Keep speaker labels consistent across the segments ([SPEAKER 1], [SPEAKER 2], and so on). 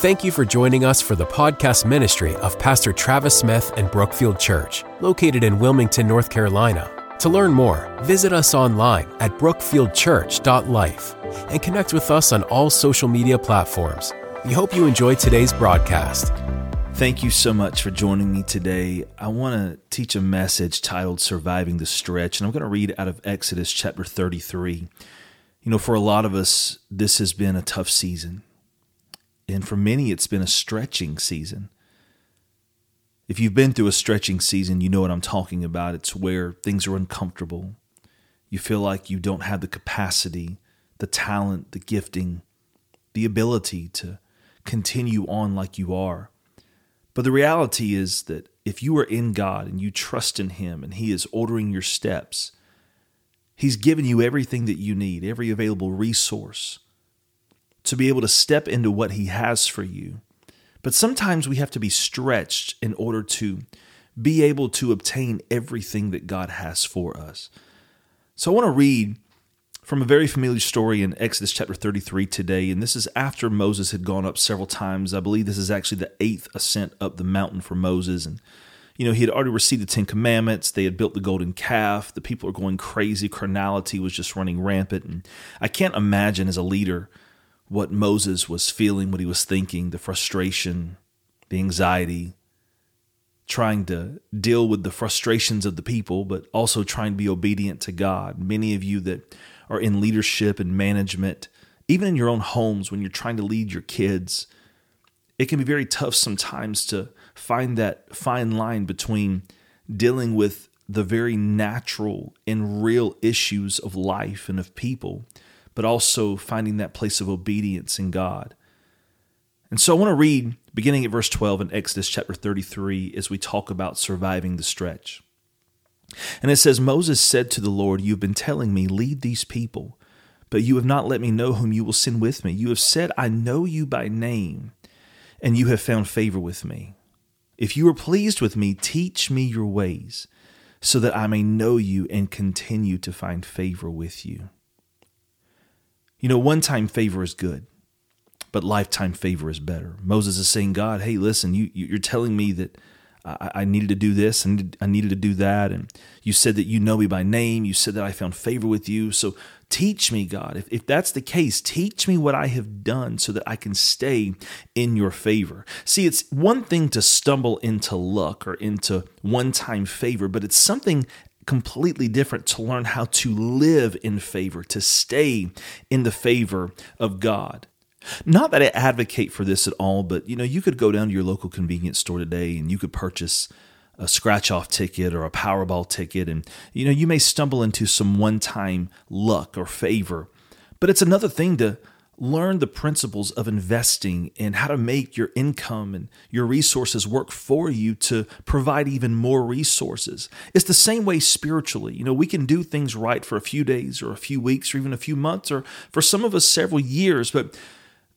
[SPEAKER 1] Thank you for joining us for the podcast ministry of Pastor Travis Smith and Brookfield Church, located in Wilmington, North Carolina. To learn more, visit us online at brookfieldchurch.life and connect with us on all social media platforms. We hope you enjoyed today's broadcast.
[SPEAKER 2] Thank you so much for joining me today. I want to teach a message titled Surviving the Stretch, and I'm going to read out of Exodus chapter 33. You know, for a lot of us, this has been a tough season. And for many, it's been a stretching season. If you've been through a stretching season, you know what I'm talking about. It's where things are uncomfortable. You feel like you don't have the capacity, the talent, the gifting, the ability to continue on like you are. But the reality is that if you are in God and you trust in Him and He is ordering your steps, He's given you everything that you need, every available resource to be able to step into what He has for you. But sometimes we have to be stretched in order to be able to obtain everything that God has for us. So I want to read from a very familiar story in Exodus chapter 33 today. And this is after Moses had gone up several times. I believe this is actually the eighth ascent up the mountain for Moses. And, you know, he had already received the Ten Commandments. They had built the golden calf. The people are going crazy. Carnality was just running rampant. And I can't imagine as a leader what Moses was feeling, what he was thinking, the frustration, the anxiety, trying to deal with the frustrations of the people, but also trying to be obedient to God. Many of you that are in leadership and management, even in your own homes when you're trying to lead your kids, it can be very tough sometimes to find that fine line between dealing with the very natural and real issues of life and of people, but also finding that place of obedience in God. And so I want to read beginning at verse 12 in Exodus chapter 33 as we talk about surviving the stretch. And it says, Moses said to the Lord, You have been telling me, lead these people, but you have not let me know whom you will send with me. You have said, I know you by name, and you have found favor with me. If you are pleased with me, teach me your ways, so that I may know you and continue to find favor with you. You know, one time favor is good, but lifetime favor is better. Moses is saying, God, hey, listen, you, you're telling me that I, I needed to do this and I needed to do that. And you said that you know me by name. You said that I found favor with you. So teach me, God. If, if that's the case, teach me what I have done so that I can stay in your favor. See, it's one thing to stumble into luck or into one time favor, but it's something completely different to learn how to live in favor, to stay in the favor of God. Not that I advocate for this at all, but you know, you could go down to your local convenience store today and you could purchase a scratch off ticket or a Powerball ticket and you know, you may stumble into some one-time luck or favor. But it's another thing to learn the principles of investing and how to make your income and your resources work for you to provide even more resources. It's the same way spiritually. You know, we can do things right for a few days or a few weeks or even a few months or for some of us several years, but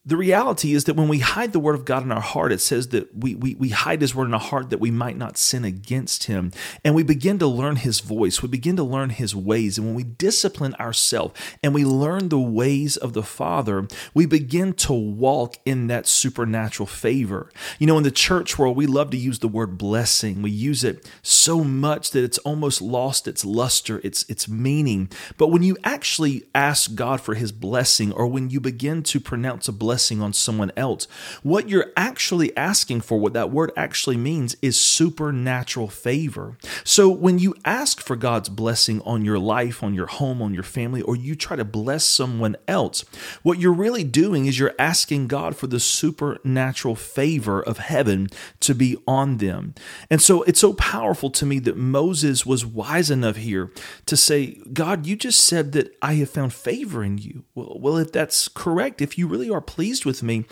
[SPEAKER 2] the reality is that when we hide the word of God in our heart, it says that we, we, we hide his word in our heart that we might not sin against him. And we begin to learn his voice. We begin to learn his ways. And when we discipline ourselves and we learn the ways of the Father, we begin to walk in that supernatural favor. You know, in the church world, we love to use the word blessing. We use it so much that it's almost lost its luster, its, its meaning. But when you actually ask God for his blessing, or when you begin to pronounce a blessing, blessing on someone else. What you're actually asking for, what that word actually means, is supernatural favor. So when you ask for God's blessing on your life, on your home, on your family, or you try to bless someone else, what you're really doing is you're asking God for the supernatural favor of heaven to be on them. And so it's so powerful to me that Moses was wise enough here to say, God, you just said that I have found favor in you. Well, well if that's correct, if you really are pleased, pleased with me.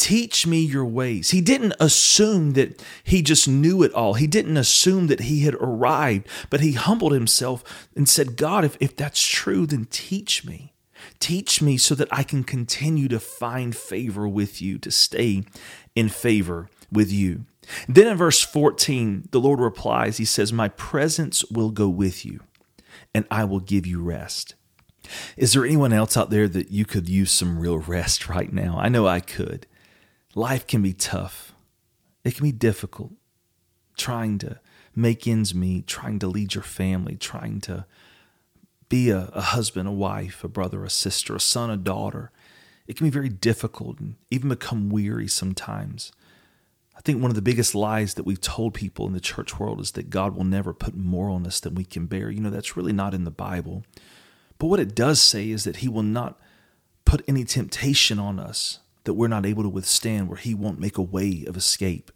[SPEAKER 2] Teach me your ways. He didn't assume that he just knew it all. He didn't assume that he had arrived, but he humbled himself and said, God, if, if that's true, then teach me. Teach me so that I can continue to find favor with you, to stay in favor with you. Then in verse 14, the Lord replies, He says, My presence will go with you, and I will give you rest. Is there anyone else out there that you could use some real rest right now? I know I could. Life can be tough. It can be difficult trying to make ends meet, trying to lead your family, trying to be a, a, husband, a wife, a brother, a sister, a son, a daughter. It can be very difficult and even become weary sometimes. I think one of the biggest lies that we've told people in the church world is that God will never put more on us than we can bear. You know, that's really not in the Bible. But what it does say is that He will not put any temptation on us that we're not able to withstand, where He won't make a way of escape.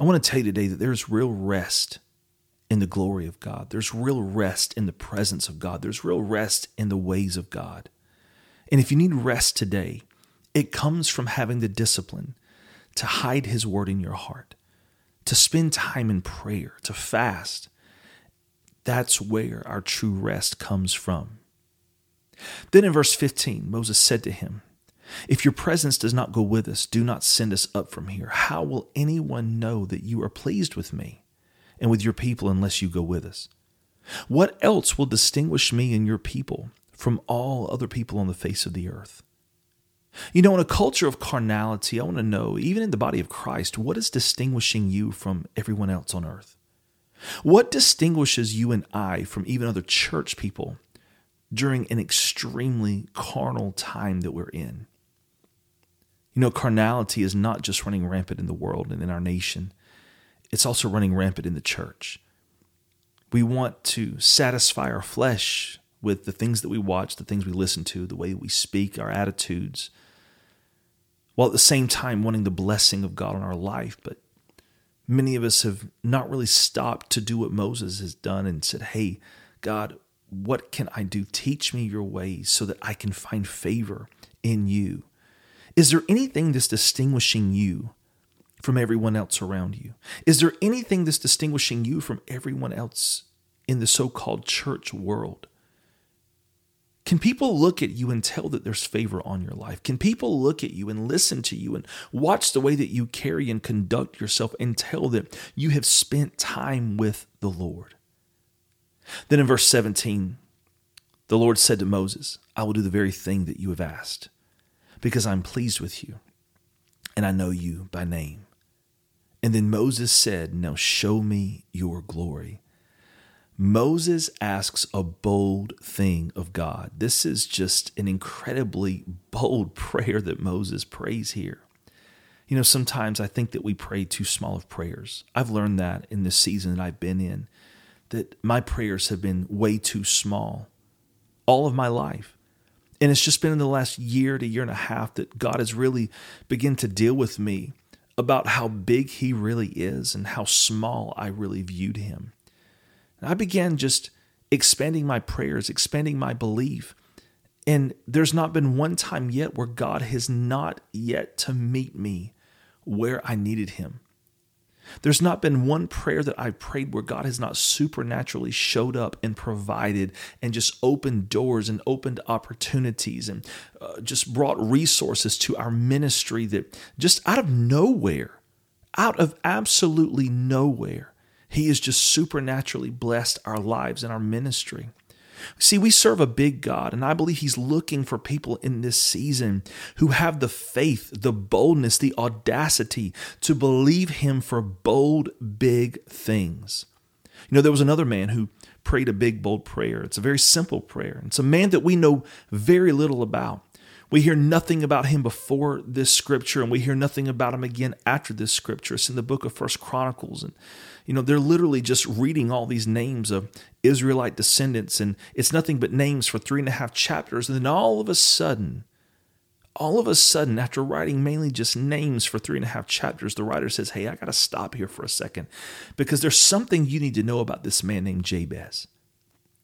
[SPEAKER 2] I want to tell you today that there's real rest in the glory of God. There's real rest in the presence of God. There's real rest in the ways of God. And if you need rest today, it comes from having the discipline to hide His word in your heart, to spend time in prayer, to fast. That's where our true rest comes from. Then in verse 15, Moses said to him, If your presence does not go with us, do not send us up from here. How will anyone know that you are pleased with me and with your people unless you go with us? What else will distinguish me and your people from all other people on the face of the earth? You know, in a culture of carnality, I want to know, even in the body of Christ, what is distinguishing you from everyone else on earth? What distinguishes you and I from even other church people during an extremely carnal time that we're in? You know, carnality is not just running rampant in the world and in our nation, it's also running rampant in the church. We want to satisfy our flesh with the things that we watch, the things we listen to, the way we speak, our attitudes, while at the same time wanting the blessing of God on our life. But many of us have not really stopped to do what Moses has done and said, Hey, God, what can I do? Teach me your ways so that I can find favor in you. Is there anything that's distinguishing you from everyone else around you? Is there anything that's distinguishing you from everyone else in the so called church world? Can people look at you and tell that there's favor on your life? Can people look at you and listen to you and watch the way that you carry and conduct yourself and tell that you have spent time with the Lord? Then in verse 17, the Lord said to Moses, I will do the very thing that you have asked, because I'm pleased with you, and I know you by name. And then Moses said, Now show me your glory. Moses asks a bold thing of God. This is just an incredibly bold prayer that Moses prays here. You know, sometimes I think that we pray too small of prayers. I've learned that in this season that I've been in, that my prayers have been way too small all of my life. And it's just been in the last year to year and a half that God has really begun to deal with me about how big He really is and how small I really viewed Him. And I began just expanding my prayers, expanding my belief. And there's not been one time yet where God has not yet to meet me where I needed him. There's not been one prayer that I've prayed where God has not supernaturally showed up and provided and just opened doors and opened opportunities and uh, just brought resources to our ministry that just out of nowhere, out of absolutely nowhere, he has just supernaturally blessed our lives and our ministry. See, we serve a big God, and I believe He's looking for people in this season who have the faith, the boldness, the audacity to believe Him for bold, big things. You know, there was another man who prayed a big, bold prayer. It's a very simple prayer. It's a man that we know very little about. We hear nothing about him before this scripture, and we hear nothing about him again after this scripture. It's in the book of First Chronicles. And, you know, they're literally just reading all these names of Israelite descendants, and it's nothing but names for three and a half chapters. And then all of a sudden, all of a sudden, after writing mainly just names for three and a half chapters, the writer says, Hey, I got to stop here for a second because there's something you need to know about this man named Jabez.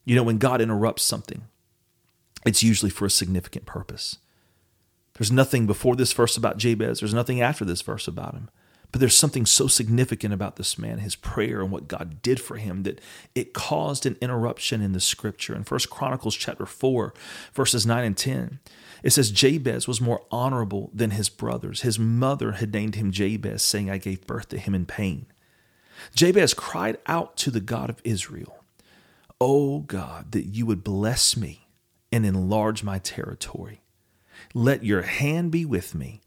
[SPEAKER 2] You know, when God interrupts something, it's usually for a significant purpose. There's nothing before this verse about Jabez, there's nothing after this verse about him. But there's something so significant about this man, his prayer and what God did for him that it caused an interruption in the scripture. In First Chronicles chapter 4, verses 9 and 10, it says Jabez was more honorable than his brothers. His mother had named him Jabez, saying, I gave birth to him in pain. Jabez cried out to the God of Israel, O God, that you would bless me and enlarge my territory let your hand be with me,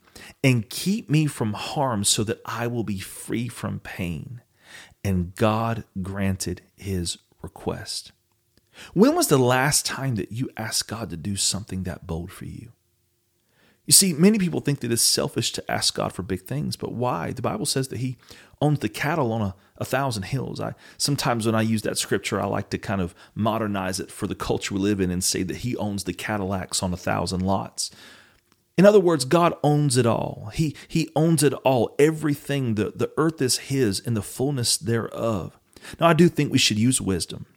[SPEAKER 2] and keep me from harm so that I will be free from pain. And God granted his request. When was the last time that you asked God to do something that bold for you? You see, many people think that it's selfish to ask God for big things, but why? The Bible says that He owns the cattle on a, a thousand hills. I sometimes when I use that scripture, I like to kind of modernize it for the culture we live in and say that He owns the Cadillacs on a thousand lots. In other words, God owns it all. He He owns it all. Everything, the, the earth is His and the fullness thereof. Now I do think we should use wisdom,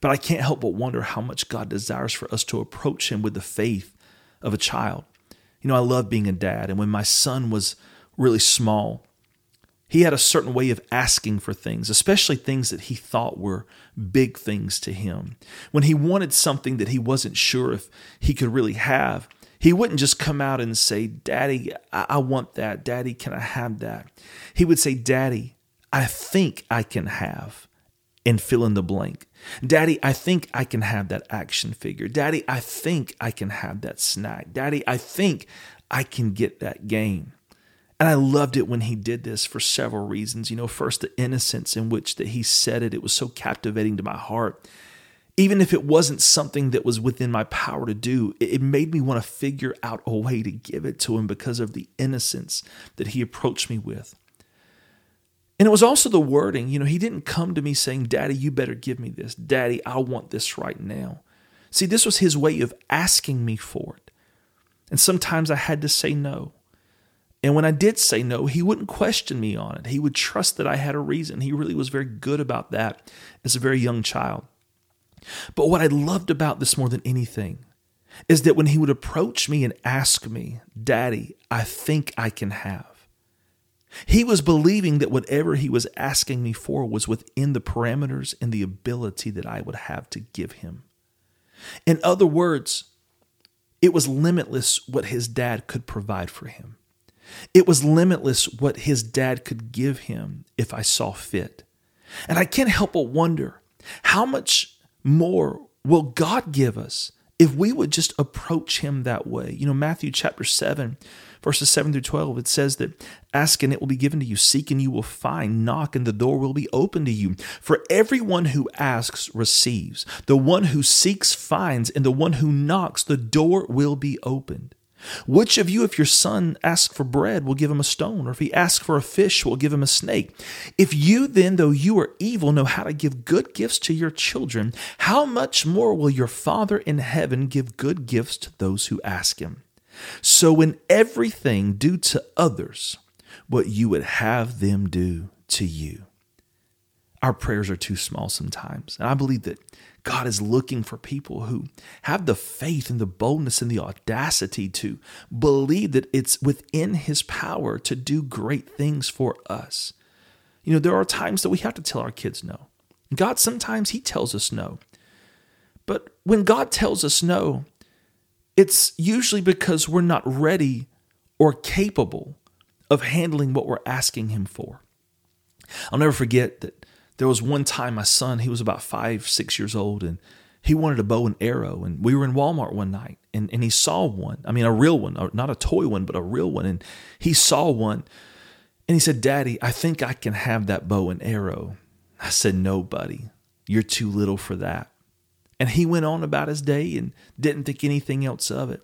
[SPEAKER 2] but I can't help but wonder how much God desires for us to approach Him with the faith of a child. You know, I love being a dad. And when my son was really small, he had a certain way of asking for things, especially things that he thought were big things to him. When he wanted something that he wasn't sure if he could really have, he wouldn't just come out and say, Daddy, I, want that. Daddy, can I have that? He would say, Daddy, I think I can have, and fill in the blank. Daddy, I think I can have that action figure. Daddy, I think I can have that snack. Daddy, I think I can get that game. And I loved it when he did this for several reasons. You know, first the innocence in which that he said it, it was so captivating to my heart. Even if it wasn't something that was within my power to do, it made me want to figure out a way to give it to him because of the innocence that he approached me with. And it was also the wording. You know, he didn't come to me saying, Daddy, you better give me this. Daddy, I want this right now. See, this was his way of asking me for it. And sometimes I had to say no. And when I did say no, he wouldn't question me on it. He would trust that I had a reason. He really was very good about that as a very young child. But what I loved about this more than anything is that when he would approach me and ask me, Daddy, I think I can have. He was believing that whatever he was asking me for was within the parameters and the ability that I would have to give him. In other words, it was limitless what his dad could provide for him. It was limitless what his dad could give him if I saw fit. And I can't help but wonder how much more will God give us if we would just approach him that way? You know, Matthew chapter 7 verses 7 through 12, it says that ask and it will be given to you, seek and you will find, knock and the door will be open to you. For everyone who asks receives, the one who seeks finds, and the one who knocks, the door will be opened. Which of you, if your son asks for bread, will give him a stone, or if he asks for a fish, will give him a snake? If you then, though you are evil, know how to give good gifts to your children, how much more will your Father in heaven give good gifts to those who ask him? So, in everything, do to others what you would have them do to you. Our prayers are too small sometimes. And I believe that God is looking for people who have the faith and the boldness and the audacity to believe that it's within His power to do great things for us. You know, there are times that we have to tell our kids no. God, sometimes He tells us no. But when God tells us no, it's usually because we're not ready or capable of handling what we're asking Him for. I'll never forget that there was one time my son, he was about five, six years old, and he wanted a bow and arrow. And we were in Walmart one night and, and he saw one. I mean, a real one, not a toy one, but a real one. And he saw one and he said, Daddy, I think I can have that bow and arrow. I said, No, buddy, you're too little for that. And he went on about his day and didn't think anything else of it.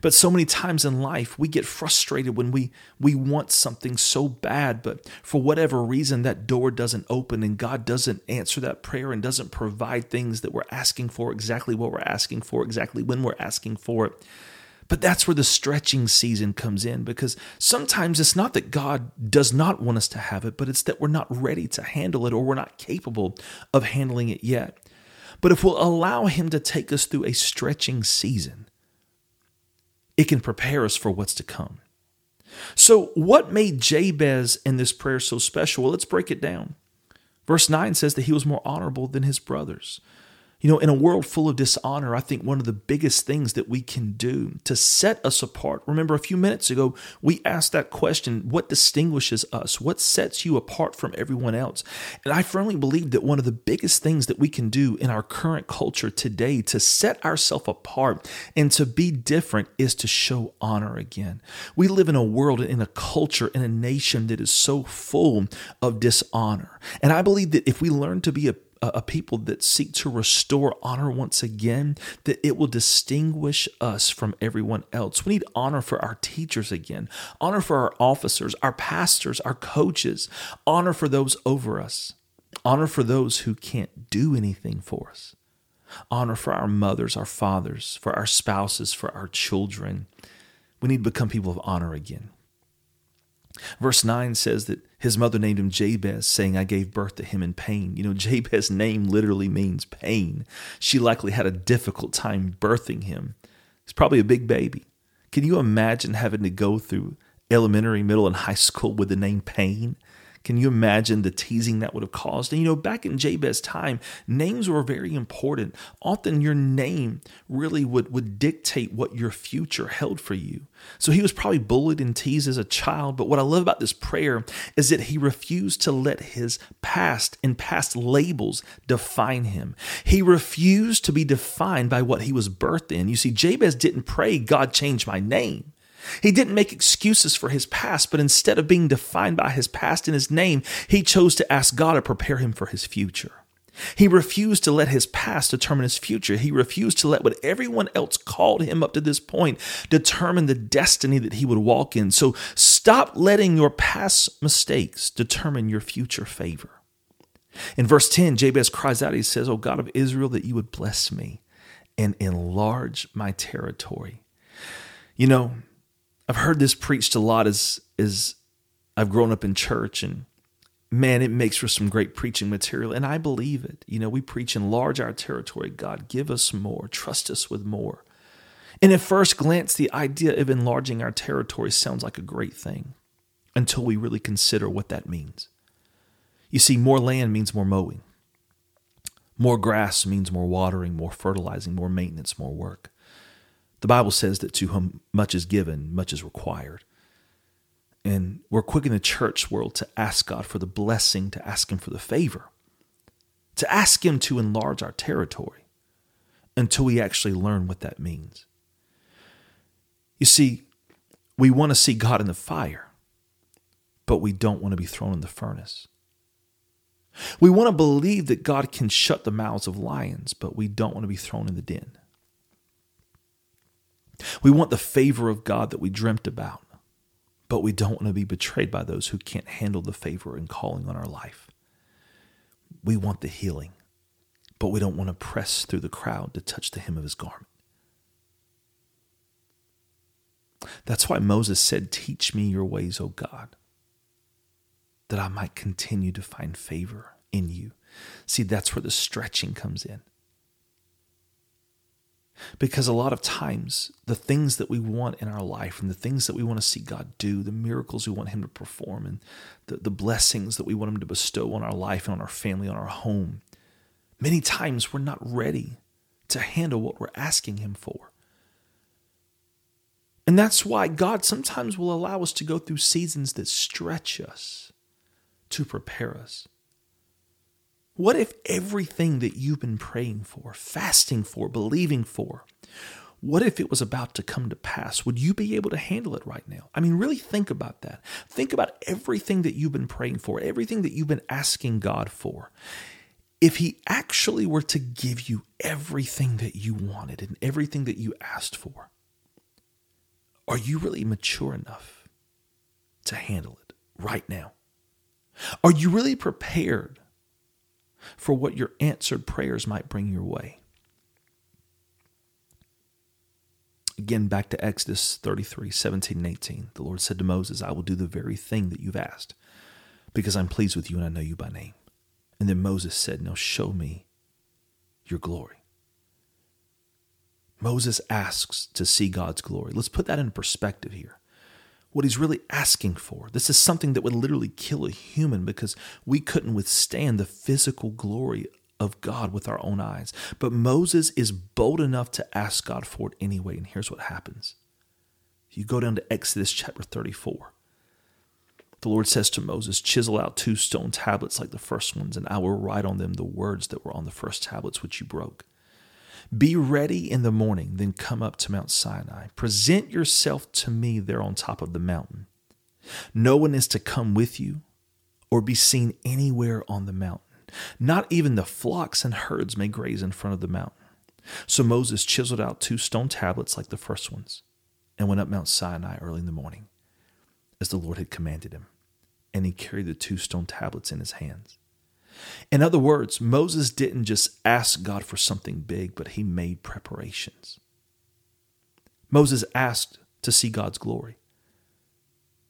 [SPEAKER 2] But so many times in life, we get frustrated when we, we want something so bad, but for whatever reason, that door doesn't open and God doesn't answer that prayer and doesn't provide things that we're asking for, exactly what we're asking for, exactly when we're asking for it. But that's where the stretching season comes in because sometimes it's not that God does not want us to have it, but it's that we're not ready to handle it or we're not capable of handling it yet. But if we'll allow Him to take us through a stretching season, it can prepare us for what's to come. So, what made Jabez in this prayer so special? Well, let's break it down. Verse 9 says that he was more honorable than his brothers. You know, in a world full of dishonor, I think one of the biggest things that we can do to set us apart. Remember, a few minutes ago, we asked that question what distinguishes us? What sets you apart from everyone else? And I firmly believe that one of the biggest things that we can do in our current culture today to set ourselves apart and to be different is to show honor again. We live in a world, in a culture, in a nation that is so full of dishonor. And I believe that if we learn to be a a people that seek to restore honor once again, that it will distinguish us from everyone else. We need honor for our teachers again, honor for our officers, our pastors, our coaches, honor for those over us, honor for those who can't do anything for us, honor for our mothers, our fathers, for our spouses, for our children. We need to become people of honor again. Verse 9 says that his mother named him Jabez, saying, I gave birth to him in pain. You know, Jabez's name literally means pain. She likely had a difficult time birthing him. He's probably a big baby. Can you imagine having to go through elementary, middle, and high school with the name Pain? Can you imagine the teasing that would have caused? And you know, back in Jabez's time, names were very important. Often your name really would, would dictate what your future held for you. So he was probably bullied and teased as a child. But what I love about this prayer is that he refused to let his past and past labels define him. He refused to be defined by what he was birthed in. You see, Jabez didn't pray, God, change my name. He didn't make excuses for his past, but instead of being defined by his past and his name, he chose to ask God to prepare him for his future. He refused to let his past determine his future. He refused to let what everyone else called him up to this point determine the destiny that he would walk in. So stop letting your past mistakes determine your future favor. In verse 10, Jabez cries out, he says, O God of Israel, that you would bless me and enlarge my territory. You know, I've heard this preached a lot as as I've grown up in church and man, it makes for some great preaching material. And I believe it. You know, we preach enlarge our territory. God, give us more, trust us with more. And at first glance, the idea of enlarging our territory sounds like a great thing until we really consider what that means. You see, more land means more mowing. More grass means more watering, more fertilizing, more maintenance, more work. The Bible says that to whom much is given, much is required. And we're quick in the church world to ask God for the blessing, to ask Him for the favor, to ask Him to enlarge our territory until we actually learn what that means. You see, we want to see God in the fire, but we don't want to be thrown in the furnace. We want to believe that God can shut the mouths of lions, but we don't want to be thrown in the den. We want the favor of God that we dreamt about, but we don't want to be betrayed by those who can't handle the favor and calling on our life. We want the healing, but we don't want to press through the crowd to touch the hem of his garment. That's why Moses said, Teach me your ways, O God, that I might continue to find favor in you. See, that's where the stretching comes in. Because a lot of times, the things that we want in our life and the things that we want to see God do, the miracles we want Him to perform, and the, the blessings that we want Him to bestow on our life and on our family, on our home, many times we're not ready to handle what we're asking Him for. And that's why God sometimes will allow us to go through seasons that stretch us to prepare us. What if everything that you've been praying for, fasting for, believing for, what if it was about to come to pass? Would you be able to handle it right now? I mean, really think about that. Think about everything that you've been praying for, everything that you've been asking God for. If He actually were to give you everything that you wanted and everything that you asked for, are you really mature enough to handle it right now? Are you really prepared for what your answered prayers might bring your way. Again, back to Exodus 33 17 and 18. The Lord said to Moses, I will do the very thing that you've asked, because I'm pleased with you and I know you by name. And then Moses said, Now show me your glory. Moses asks to see God's glory. Let's put that in perspective here what he's really asking for. This is something that would literally kill a human because we couldn't withstand the physical glory of God with our own eyes. But Moses is bold enough to ask God for it anyway. And here's what happens you go down to Exodus chapter 34. The Lord says to Moses, Chisel out two stone tablets like the first ones, and I will write on them the words that were on the first tablets which you broke. Be ready in the morning, then come up to Mount Sinai. Present yourself to me there on top of the mountain. No one is to come with you or be seen anywhere on the mountain. Not even the flocks and herds may graze in front of the mountain. So Moses chiseled out two stone tablets like the first ones and went up Mount Sinai early in the morning, as the Lord had commanded him. And he carried the two stone tablets in his hands. In other words, Moses didn't just ask God for something big, but he made preparations. Moses asked to see God's glory.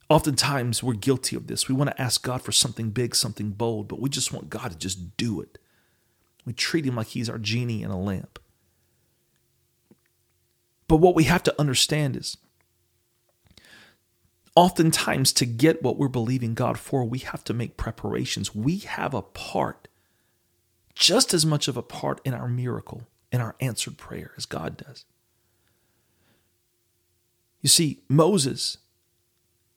[SPEAKER 2] Oftentimes, we're guilty of this. We want to ask God for something big, something bold, but we just want God to just do it. We treat him like he's our genie in a lamp. But what we have to understand is oftentimes to get what we're believing God for, we have to make preparations. We have a part, just as much of a part in our miracle, in our answered prayer as God does. You see, Moses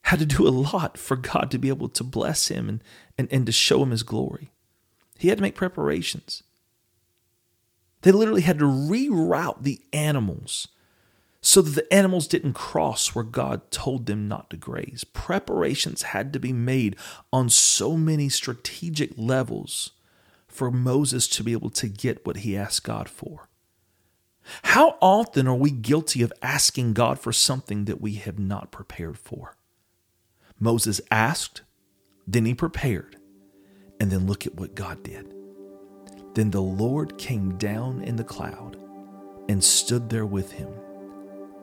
[SPEAKER 2] had to do a lot for God to be able to bless him and, and, and to show him his glory. He had to make preparations. They literally had to reroute the animals so that the animals didn't cross where God told them not to graze. Preparations had to be made on so many strategic levels for Moses to be able to get what he asked God for. How often are we guilty of asking God for something that we have not prepared for? Moses asked, then he prepared, and then look at what God did. Then the Lord came down in the cloud and stood there with him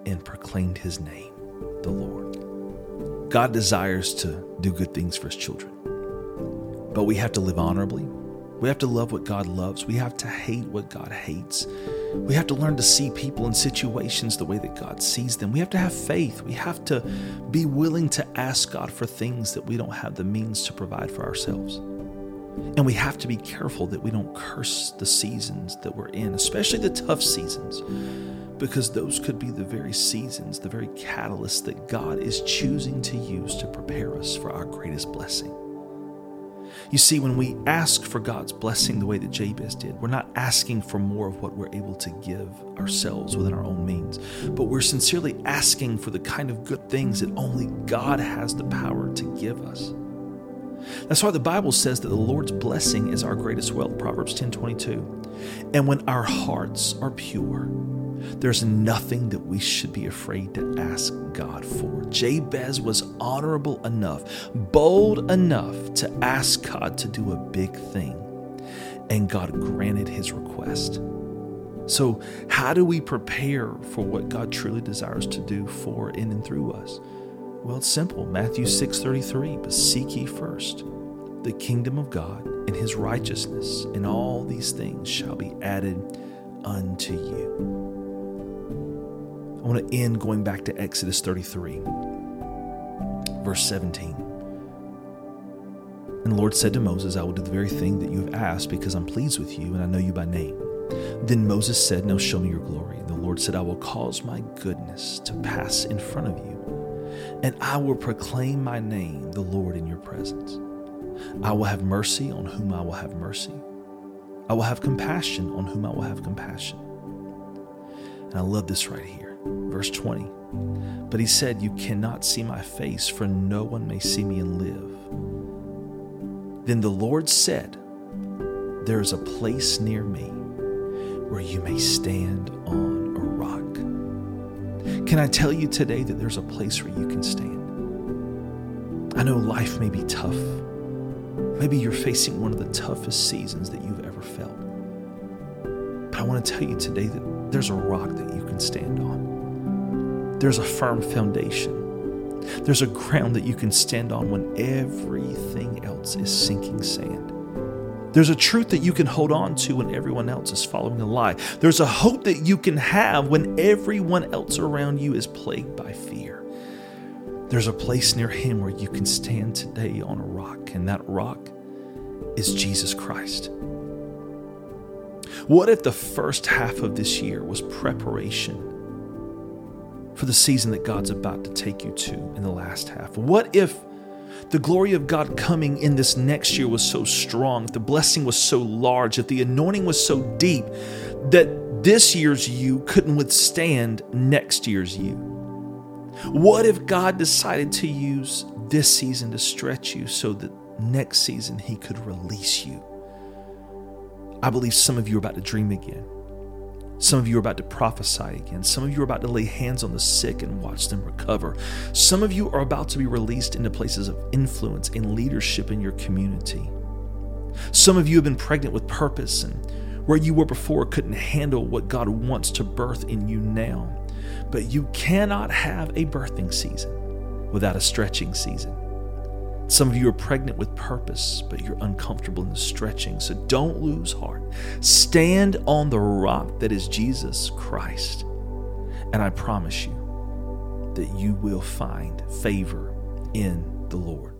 [SPEAKER 2] and proclaimed his name, the Lord. God desires to do good things for his children, but we have to live honorably. We have to love what God loves. We have to hate what God hates. We have to learn to see people and situations the way that God sees them. We have to have faith. We have to be willing to ask God for things that we don't have the means to provide for ourselves. And we have to be careful that we don't curse the seasons that we're in, especially the tough seasons because those could be the very seasons, the very catalysts that God is choosing to use to prepare us for our greatest blessing. You see, when we ask for God's blessing the way that Jabez did, we're not asking for more of what we're able to give ourselves within our own means, but we're sincerely asking for the kind of good things that only God has the power to give us. That's why the Bible says that the Lord's blessing is our greatest wealth, Proverbs 10 22. And when our hearts are pure, there's nothing that we should be afraid to ask God for. Jabez was honorable enough, bold enough to ask God to do a big thing, and God granted his request. So, how do we prepare for what God truly desires to do for, in, and through us? Well, it's simple. Matthew 6:33, but seek ye first the kingdom of God and his righteousness, and all these things shall be added unto you. I want to end going back to Exodus 33, verse 17. And the Lord said to Moses, I will do the very thing that you have asked because I'm pleased with you and I know you by name. Then Moses said, Now show me your glory. And the Lord said, I will cause my goodness to pass in front of you, and I will proclaim my name, the Lord, in your presence. I will have mercy on whom I will have mercy. I will have compassion on whom I will have compassion. And I love this right here. Verse 20. But he said, You cannot see my face, for no one may see me and live. Then the Lord said, There is a place near me where you may stand on. Can I tell you today that there's a place where you can stand? I know life may be tough. Maybe you're facing one of the toughest seasons that you've ever felt. But I want to tell you today that there's a rock that you can stand on there's a firm foundation. There's a ground that you can stand on when everything else is sinking sand. There's a truth that you can hold on to when everyone else is following a lie. There's a hope that you can have when everyone else around you is plagued by fear. There's a place near Him where you can stand today on a rock, and that rock is Jesus Christ. What if the first half of this year was preparation for the season that God's about to take you to in the last half? What if the glory of God coming in this next year was so strong, the blessing was so large, that the anointing was so deep that this year's you couldn't withstand next year's you? What if God decided to use this season to stretch you so that next season He could release you? I believe some of you are about to dream again. Some of you are about to prophesy again. Some of you are about to lay hands on the sick and watch them recover. Some of you are about to be released into places of influence and leadership in your community. Some of you have been pregnant with purpose and where you were before couldn't handle what God wants to birth in you now. But you cannot have a birthing season without a stretching season. Some of you are pregnant with purpose, but you're uncomfortable in the stretching. So don't lose heart. Stand on the rock that is Jesus Christ. And I promise you that you will find favor in the Lord.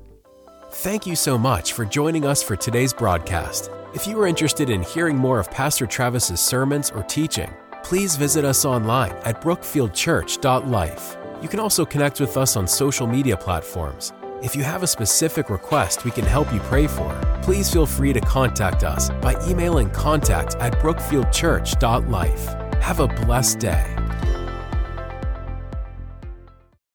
[SPEAKER 1] Thank you so much for joining us for today's broadcast. If you are interested in hearing more of Pastor Travis's sermons or teaching, please visit us online at brookfieldchurch.life. You can also connect with us on social media platforms if you have a specific request we can help you pray for, please feel free to contact us by emailing contact at brookfieldchurch.life. Have a blessed day.